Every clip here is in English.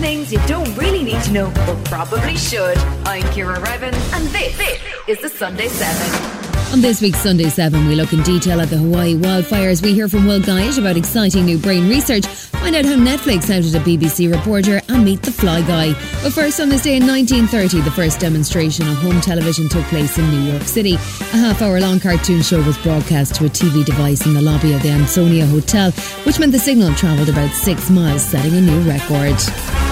Things you don't really need to know, but probably should. I'm Ciara Revins, and this, this is the Sunday 7. On this week's Sunday 7, we look in detail at the Hawaii wildfires. We hear from Will Guyatt about exciting new brain research, find out how Netflix outed a BBC reporter, and meet the Fly Guy. But first, on this day in 1930, the first demonstration of home television took place in New York City. A half hour long cartoon show was broadcast to a TV device in the lobby of the Ansonia Hotel, which meant the signal travelled about six miles, setting a new record.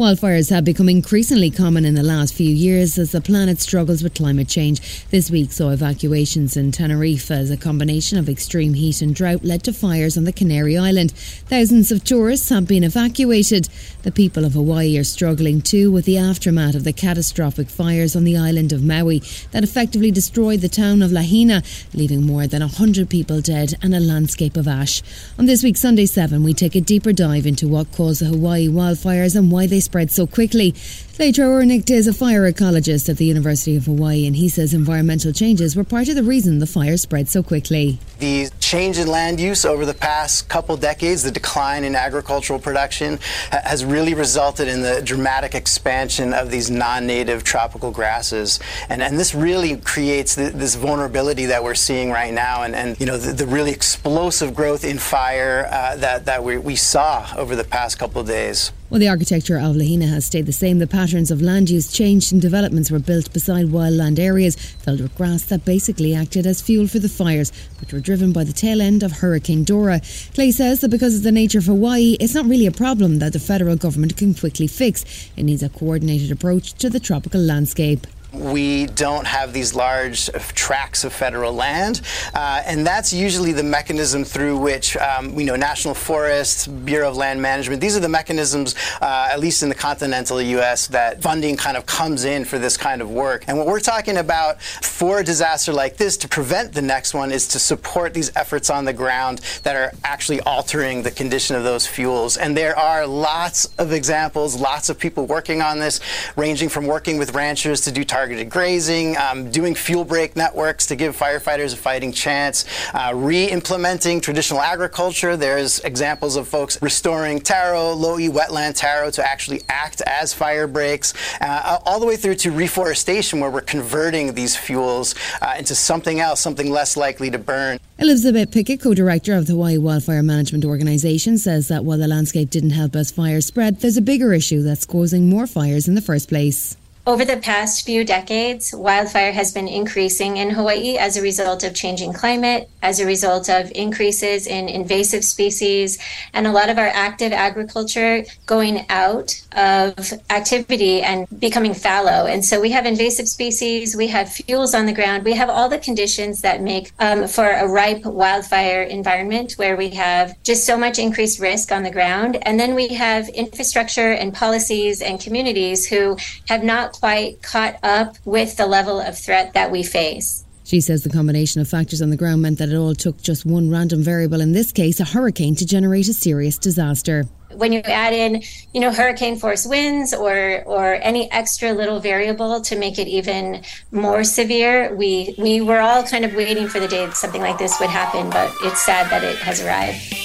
Wildfires have become increasingly common in the last few years as the planet struggles with climate change. This week saw evacuations in Tenerife as a combination of extreme heat and drought led to fires on the Canary Island. Thousands of tourists have been evacuated. The people of Hawaii are struggling too with the aftermath of the catastrophic fires on the island of Maui that effectively destroyed the town of Lahaina, leaving more than 100 people dead and a landscape of ash. On this week's Sunday 7, we take a deeper dive into what caused the Hawaii wildfires and why they spread so quickly. Clay Trauernicht is a fire ecologist at the University of Hawaii, and he says environmental changes were part of the reason the fire spread so quickly. The change in land use over the past couple decades, the decline in agricultural production, has really resulted in the dramatic expansion of these non-native tropical grasses, and and this really creates th- this vulnerability that we're seeing right now, and and you know the, the really explosive growth in fire uh, that that we, we saw over the past couple of days. Well, the architecture of Lahaina has stayed the same. The patterns of land use changed and developments were built beside wildland areas filled with grass that basically acted as fuel for the fires, which were driven by the tail end of Hurricane Dora. Clay says that because of the nature of Hawaii, it's not really a problem that the federal government can quickly fix. It needs a coordinated approach to the tropical landscape we don't have these large tracts of federal land, uh, and that's usually the mechanism through which um, you know National Forests, Bureau of Land Management. These are the mechanisms, uh, at least in the continental U.S., that funding kind of comes in for this kind of work. And what we're talking about for a disaster like this, to prevent the next one, is to support these efforts on the ground that are actually altering the condition of those fuels. And there are lots of examples, lots of people working on this, ranging from working with ranchers to do targeted grazing, um, doing fuel break networks to give firefighters a fighting chance, uh, re-implementing traditional agriculture. There's examples of folks restoring taro, lo'i wetland taro to actually act as fire breaks, uh, all the way through to reforestation where we're converting these fuels uh, into something else, something less likely to burn. Elizabeth Pickett, co-director of the Hawaii Wildfire Management Organisation, says that while the landscape didn't help as fires spread, there's a bigger issue that's causing more fires in the first place. Over the past few decades, wildfire has been increasing in Hawaii as a result of changing climate, as a result of increases in invasive species, and a lot of our active agriculture going out of activity and becoming fallow. And so we have invasive species, we have fuels on the ground, we have all the conditions that make um, for a ripe wildfire environment where we have just so much increased risk on the ground. And then we have infrastructure and policies and communities who have not quite caught up with the level of threat that we face. She says the combination of factors on the ground meant that it all took just one random variable, in this case, a hurricane, to generate a serious disaster. When you add in, you know, hurricane force winds or or any extra little variable to make it even more severe, we we were all kind of waiting for the day that something like this would happen, but it's sad that it has arrived.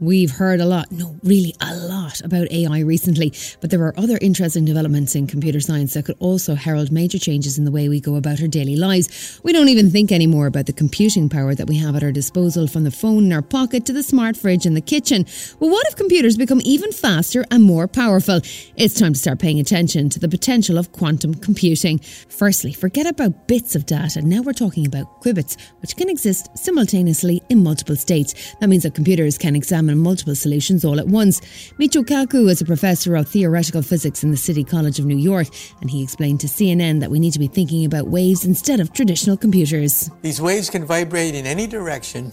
We've heard a lot, no, really a lot about AI recently, but there are other interesting developments in computer science that could also herald major changes in the way we go about our daily lives. We don't even think anymore about the computing power that we have at our disposal from the phone in our pocket to the smart fridge in the kitchen. Well, what if computers become even faster and more powerful? It's time to start paying attention to the potential of quantum computing. Firstly, forget about bits of data. Now we're talking about qubits, which can exist simultaneously in multiple states. That means that computers can examine examine multiple solutions all at once. Michio Kaku is a professor of theoretical physics in the City College of New York, and he explained to CNN that we need to be thinking about waves instead of traditional computers. These waves can vibrate in any direction,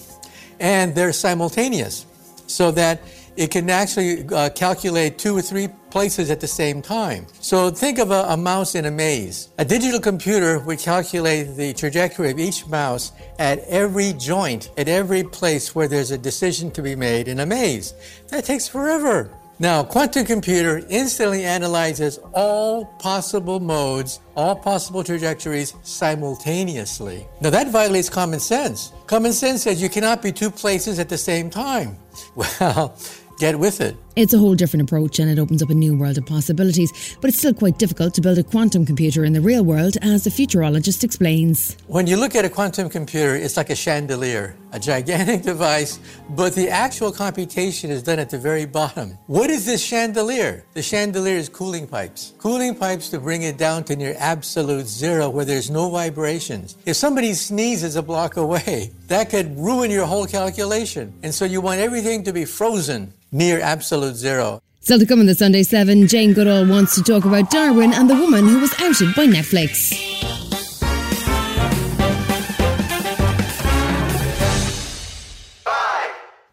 and they're simultaneous, so that it can actually uh, calculate two or three places at the same time. So think of a, a, mouse in a maze. A digital computer would calculate the trajectory of each mouse at every joint, at every place where there's a decision to be made in a maze. That takes forever. Now, quantum computer instantly analyzes all possible modes, all possible trajectories simultaneously. Now that violates common sense. Common sense says you cannot be two places at the same time. Well, get with it. It's a whole different approach and it opens up a new world of possibilities, but it's still quite difficult to build a quantum computer in the real world, as the futurologist explains. When you look at a quantum computer, it's like a chandelier, a gigantic device, but the actual computation is done at the very bottom. What is this chandelier? The chandelier is cooling pipes. Cooling pipes to bring it down to near absolute zero where there's no vibrations. If somebody sneezes a block away, that could ruin your whole calculation. And so you want everything to be frozen near absolute zero. Still to come in the Sunday 7, Jane Goodall wants to talk about Darwin and the woman who was outed by Netflix.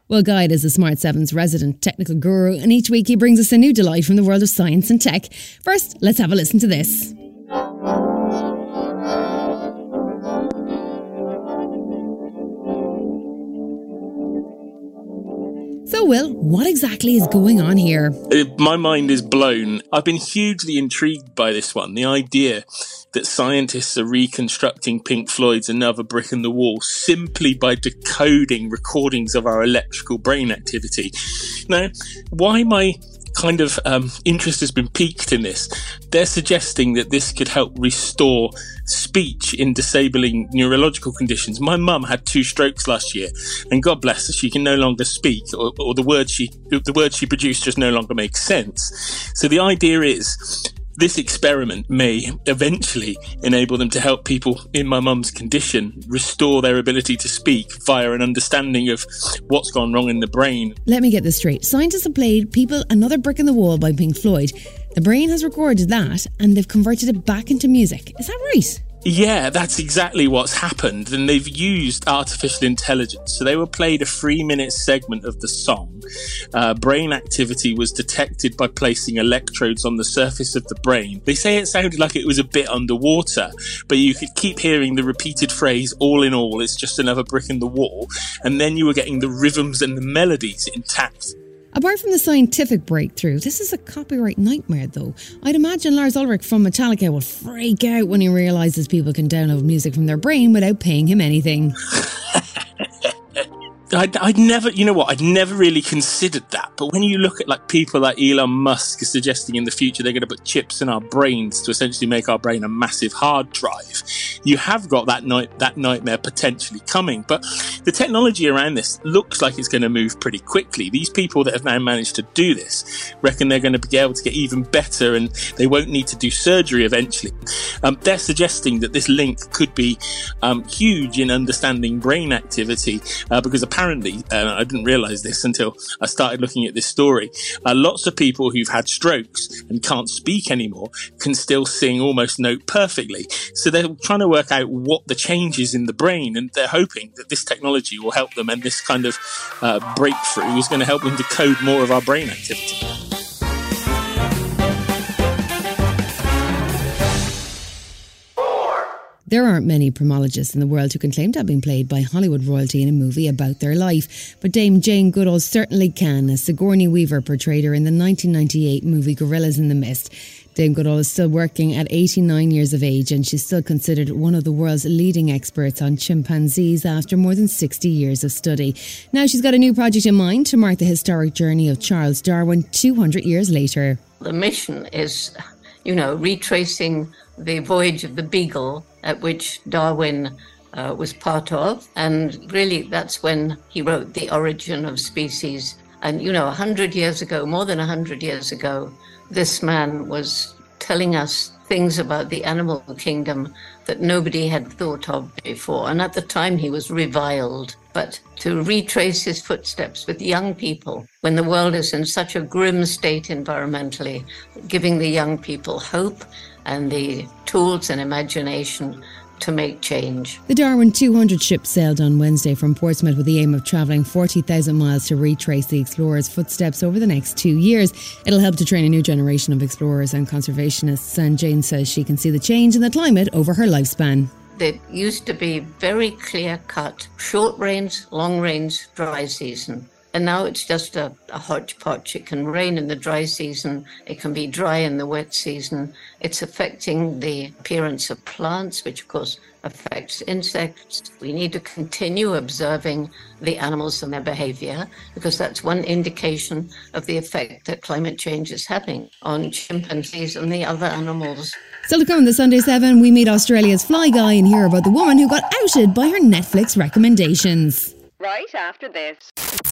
Will Guyatt is a Smart 7's resident technical guru, and each week he brings us a new delight from the world of science and tech. First, let's have a listen to this. So, Will, what exactly is going on here? Uh, my mind is blown. I've been hugely intrigued by this one. The idea that scientists are reconstructing Pink Floyd's Another Brick in the Wall simply by decoding recordings of our electrical brain activity. Now, why my kind of um, interest has been piqued in this. They're suggesting that this could help restore speech in disabling neurological conditions. My mum had two strokes last year, and God bless her, she can no longer speak, or, or the words she the words she produced just no longer make sense. So the idea is this experiment may eventually enable them to help people in my mum's condition restore their ability to speak via an understanding of what's gone wrong in the brain. Let me get this straight. Scientists have played People Another Brick in the Wall by Pink Floyd. The brain has recorded that and they've converted it back into music. Is that right? Yeah, that's exactly what's happened. And they've used artificial intelligence. So they were played a three minute segment of the song. Uh, brain activity was detected by placing electrodes on the surface of the brain. They say it sounded like it was a bit underwater, but you could keep hearing the repeated phrase, all in all, it's just another brick in the wall. And then you were getting the rhythms and the melodies intact. Apart from the scientific breakthrough, this is a copyright nightmare, though. I'd imagine Lars Ulrich from Metallica will freak out when he realises people can download music from their brain without paying him anything. I'd, I'd, never, you know what, I'd never really considered that. But when you look at like people like Elon Musk is suggesting in the future they're going to put chips in our brains to essentially make our brain a massive hard drive, you have got that night that nightmare potentially coming. But the technology around this looks like it's going to move pretty quickly. These people that have now managed to do this reckon they're going to be able to get even better, and they won't need to do surgery eventually. Um, they're suggesting that this link could be um, huge in understanding brain activity uh, because apparently apparently, uh, I didn't realize this until I started looking at this story. Uh, lots of people who've had strokes and can't speak anymore can still sing almost note perfectly. So they're trying to work out what the changes in the brain, and they're hoping that this technology will help them. And this kind of uh, breakthrough is going to help them decode more of our brain activity. There aren't many primologists in the world who can claim to have been played by Hollywood royalty in a movie about their life, but Dame Jane Goodall certainly can, as Sigourney Weaver portrayed her in the 1998 movie Gorillas in the Mist. Dame Goodall is still working at 89 years of age and she's still considered one of the world's leading experts on chimpanzees after more than 60 years of study. Now she's got a new project in mind to mark the historic journey of Charles Darwin 200 years later. The mission is, you know, retracing the voyage of the Beagle at which Darwin uh, was part of. And really, that's when he wrote The Origin of Species. And, you know, 100 years ago, more than 100 years ago, this man was telling us things about the animal kingdom that nobody had thought of before. And at the time, he was reviled. But to retrace his footsteps with young people when the world is in such a grim state environmentally, giving the young people hope and the tools and imagination to make change. The Darwin 200 ship sailed on Wednesday from Portsmouth with the aim of travelling 40,000 miles to retrace the explorer's footsteps over the next two years. It'll help to train a new generation of explorers and conservationists, and Jane says she can see the change in the climate over her lifespan. There used to be very clear cut, short range, long range, dry season. And now it's just a, a, hodgepodge. It can rain in the dry season, it can be dry in the wet season. It's affecting the appearance of plants, which of course affects insects. We need to continue observing the animals and their behavior because that's one indication of the effect that climate change is having on chimpanzees and the other animals. Still to come in the Sunday 7, we meet Australia's fly guy and hear about the woman who got outed by her Netflix recommendations. Right after this.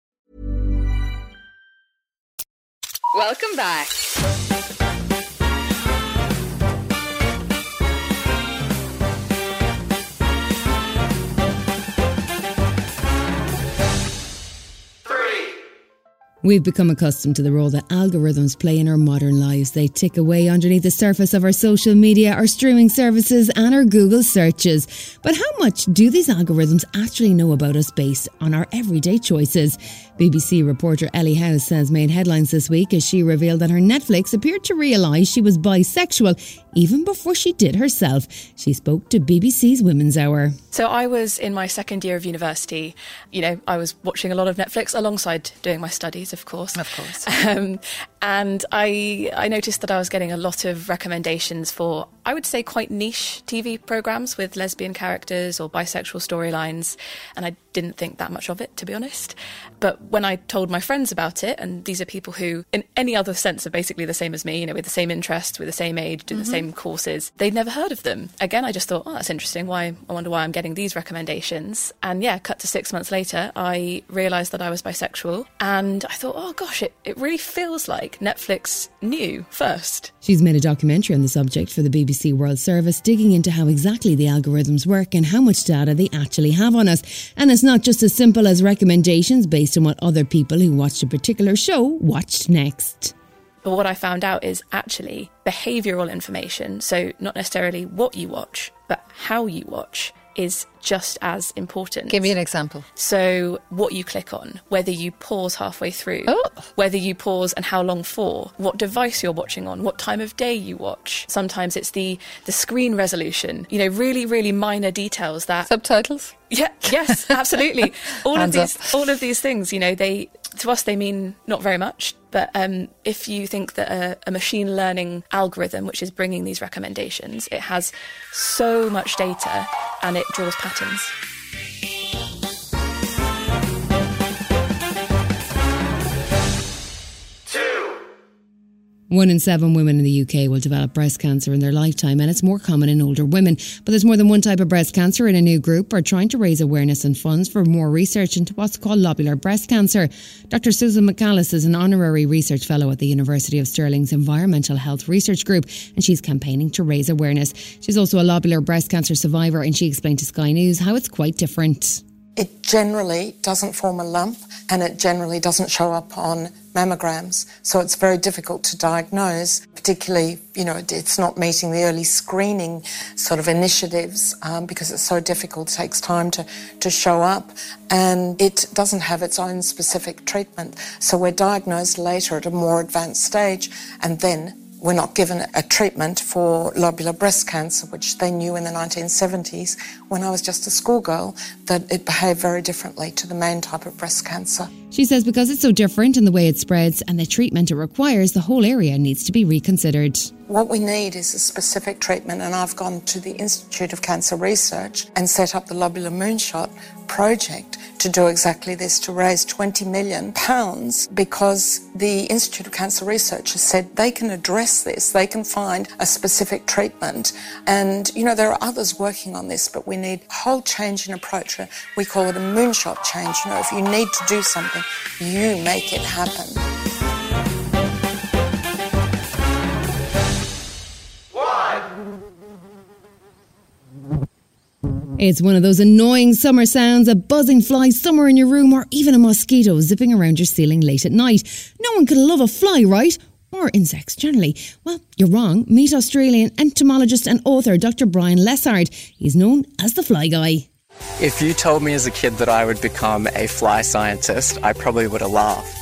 Welcome back. We've become accustomed to the role that algorithms play in our modern lives. They tick away underneath the surface of our social media, our streaming services, and our Google searches. But how much do these algorithms actually know about us based on our everyday choices? BBC reporter Ellie House has made headlines this week as she revealed that her Netflix appeared to realise she was bisexual even before she did herself. She spoke to BBC's Woman's Hour. So I was in my second year of university. You know, I was watching a lot of Netflix alongside doing my studies, of course. Of course. Um, and I, I noticed that I was getting a lot of recommendations for, I would say, quite niche TV programs with lesbian characters or bisexual storylines. And I didn't think that much of it, to be honest. But when I told my friends about it, and these are people who, in any other sense, are basically the same as me, you know, with the same interests, with the same age, do mm-hmm. the same courses, they'd never heard of them. Again, I just thought, oh, that's interesting. Why? I wonder why I'm getting these recommendations. And yeah, cut to six months later, I realised that I was bisexual. And I thought, oh gosh, it, it really feels like Netflix knew first. She's made a documentary on the subject for the BBC World Service, digging into how exactly the algorithms work and how much data they actually have on us. And it's not just as simple as recommendations based on what other people who watched a particular show watched next. But what I found out is actually behavioural information. So, not necessarily what you watch, but how you watch is just as important. Give me an example. So, what you click on, whether you pause halfway through, oh. whether you pause and how long for, what device you're watching on, what time of day you watch. Sometimes it's the the screen resolution. You know, really, really minor details that subtitles. Yeah. Yes. Absolutely. all of these, up. all of these things. You know, they to us they mean not very much. But um, if you think that a, a machine learning algorithm, which is bringing these recommendations, it has so much data and it draws patterns. One in seven women in the UK will develop breast cancer in their lifetime, and it's more common in older women. But there's more than one type of breast cancer, and a new group are trying to raise awareness and funds for more research into what's called lobular breast cancer. Dr. Susan Michaelis is an honorary research fellow at the University of Stirling's Environmental Health Research Group, and she's campaigning to raise awareness. She's also a lobular breast cancer survivor, and she explained to Sky News how it's quite different. It generally doesn't form a lump and it generally doesn't show up on mammograms. So it's very difficult to diagnose, particularly, you know, it's not meeting the early screening sort of initiatives um, because it's so difficult, it takes time to, to show up, and it doesn't have its own specific treatment. So we're diagnosed later at a more advanced stage, and then we're not given a treatment for lobular breast cancer, which they knew in the 1970s when I was just a schoolgirl that it behaved very differently to the main type of breast cancer. She says because it's so different in the way it spreads and the treatment it requires, the whole area needs to be reconsidered. What we need is a specific treatment, and I've gone to the Institute of Cancer Research and set up the Lobular Moonshot project to do exactly this to raise 20 million pounds because the Institute of Cancer Research has said they can address this, they can find a specific treatment. And, you know, there are others working on this, but we need a whole change in approach. We call it a moonshot change. You know, if you need to do something, you make it happen. It's one of those annoying summer sounds, a buzzing fly somewhere in your room, or even a mosquito zipping around your ceiling late at night. No one could love a fly, right? Or insects generally. Well, you're wrong. Meet Australian entomologist and author Dr. Bryan Lessard. He's known as the fly guy. If you told me as a kid that I would become a fly scientist, I probably would have laughed.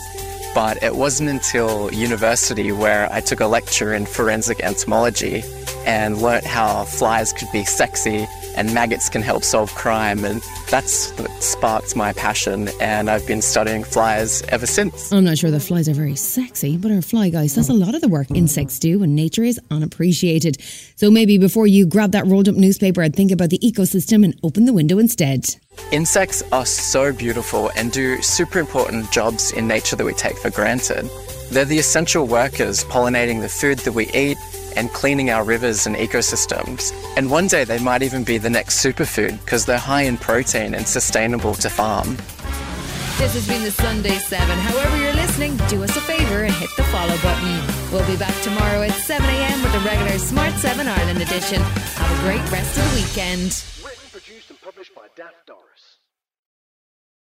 But it wasn't until university where I took a lecture in forensic entomology and learnt how flies could be sexy and maggots can help solve crime. And that's what sparked my passion. And I've been studying flies ever since. I'm not sure that flies are very sexy, but our fly guys does a lot of the work insects do, and nature is unappreciated. So maybe before you grab that rolled up newspaper, I'd think about the ecosystem and open the window instead. Insects are so beautiful and do super important jobs in nature that we take for granted. They're the essential workers pollinating the food that we eat and cleaning our rivers and ecosystems. And one day they might even be the next superfood because they're high in protein and sustainable to farm. This has been the Sunday 7. However, you're listening, do us a favour and hit the follow button. We'll be back tomorrow at 7 a.m. with the regular Smart 7 Ireland edition. Have a great rest of the weekend.